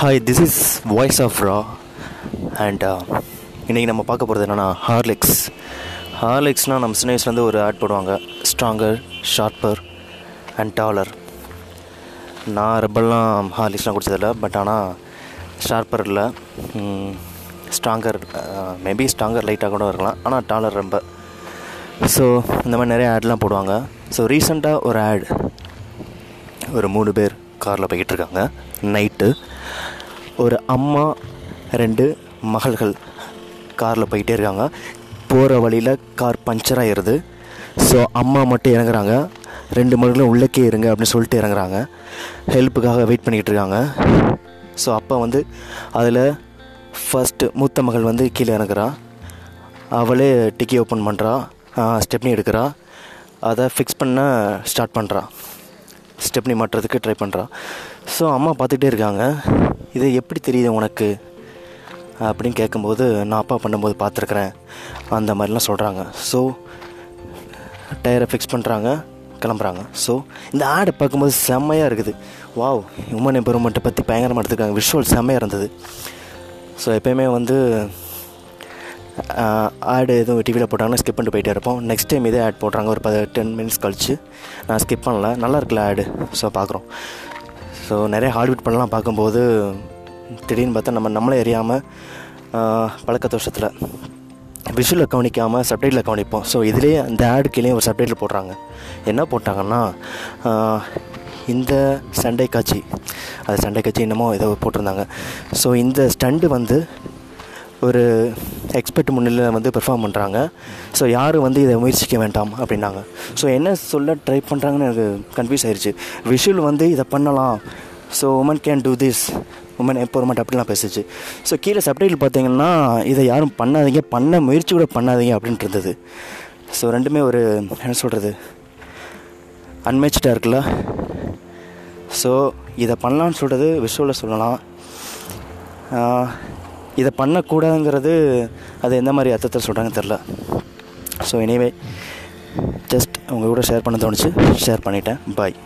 Hi this is voice of raw and இன்றைக்கி நம்ம பார்க்க போகிறது என்னென்னா ஹார்லிக்ஸ் ஹார்லிக்ஸ்னால் நம்ம சின்ன வயசுலேருந்து ஒரு ஆட் போடுவாங்க. ஸ்ட்ராங்கர் ஷார்ப்பர் அண்ட் டாலர் நான் ரெப்பல்லாம் ஹார்லிக்ஸ்லாம் குடிச்சதில்ல. பட் ஆனால் ஷார்ப்பர் இல்லை. ஸ்ட்ராங்கர் மேபி ஸ்ட்ராங்கர் லைட்டாக கூட இருக்கலாம். ஆனால் டாலர் ரொம்ப. ஸோ இந்த மாதிரி நிறைய ஆட்லாம் போடுவாங்க. ஸோ ரீசெண்டாக ஒரு ஆட் ஒரு மூணு பேர். காரில் போய்கிட்டு இருக்காங்க நைட்டு ஒரு அம்மா ரெண்டு மகள்கள் காரில் போயிட்டே இருக்காங்க. போகிற வழியில் கார் பஞ்சர் ஆயிடுது ஸோ அம்மா மட்டும் இறங்குறாங்க. ரெண்டு மகளும் உள்ளக்கே இருங்க அப்படின்னு சொல்லிட்டு இறங்குறாங்க. ஹெல்ப்புக்காக வெயிட் பண்ணிக்கிட்டு இருக்காங்க. ஸோ அப்போ வந்து அதில் ஃபஸ்ட்டு மூத்த மகள் வந்து கீழே இறங்குறா. அவளே டிக்கி ஓப்பன் பண்ணுறா ஸ்டெப்னி எடுக்கிறா. அதை ஃபிக்ஸ் பண்ண ஸ்டார்ட் பண்ணுறா ஸ்டெப்னி மாட்டுறதுக்கு ட்ரை பண்ணுறா ஸோ அம்மா பார்த்துக்கிட்டே இருக்காங்க. இது எப்படி தெரியுது உனக்கு? அப்படின்னு கேட்கும்போது நான் அப்பா பண்ணும்போது பார்த்துருக்குறேன். அந்த மாதிரிலாம் சொல்கிறாங்க ஸோ டயரை ஃபிக்ஸ் பண்ணுறாங்க கிளம்புறாங்க. ஸோ இந்த ஆடை பார்க்கும்போது செம்மையாக இருக்குது. வாவ் உமன் எம்பெருமெண்ட்டை பற்றி பயங்கரமாக எடுத்துருக்காங்க. விஷுவல் செம்மையாக இருந்தது. ஸோ எப்போயுமே வந்து ஆடு எதுவும் டிவியில் போட்டாங்கன்னா ஸ்கிப் பண்ணிட்டு போயிட்டே இருப்போம். நெக்ஸ்ட் டைம் இதே ஆட் போடுறாங்க ஒரு பத்து டென் மினிட்ஸ் கழிச்சு. நான் ஸ்கிப் பண்ணல. நல்லா இருக்குல்ல ஆடு? ஸோ பார்க்குறோம் ஸோ நிறைய ஹாலிவுட் படம்லாம் பார்க்கும்போது திடீர்னு பார்த்தா நம்ம நம்மளே அறியாமல் பழக்க தோஷத்தில். விஷுவலில் கவனிக்காமல் சப்டைட்டில் கவனிப்போம். ஸோ இதுலேயே அந்த ஆடுக்கிலேயே ஒரு சப்டைட்டில் போடுறாங்க. என்ன போட்டாங்கன்னா இந்த சண்டை காட்சி. அது சண்டை காட்சி என்னமோ ஏதோ போட்டிருந்தாங்க. ஸோ இந்த ஸ்டண்டு வந்து ஒரு எக்ஸ்பர்ட் முன்னிலையில் வந்து பெர்ஃபார்ம் பண்ணுறாங்க ஸோ யாரும் வந்து இதை முயற்சிக்க வேண்டாம் அப்படின்னாங்க. ஸோ என்ன சொல்ல ட்ரை பண்ணுறாங்கன்னு எனக்கு கன்ஃபியூஸ் ஆயிடுச்சு விஷுவல் வந்து இதை பண்ணலாம். So women can do this women empowerment அப்படிலாம் பேசுச்சு. ஸோ கீழே சப்டைட்டில் பார்த்தீங்கன்னா இதை யாரும் பண்ணாதீங்க. பண்ண முயற்சி கூட பண்ணாதீங்க அப்படின்ட்டு இருந்தது. ஸோ ரெண்டுமே ஒரு என்ன சொல்கிறது அன்மேட்ச்டாக இருக்குல்ல? ஸோ இதை பண்ணலான்னு சொல்கிறது விஷுவலில் சொல்லலாம். இதை பண்ணக்கூடாதுங்கிறது அது எந்த மாதிரி அர்த்தத்தில் சொல்கிறாங்கன்னு தெரில ஸோ எனிவே ஜஸ்ட் உங்கள் கூட ஷேர் பண்ண தோணுச்சு. ஷேர் பண்ணிட்டேன். பாய்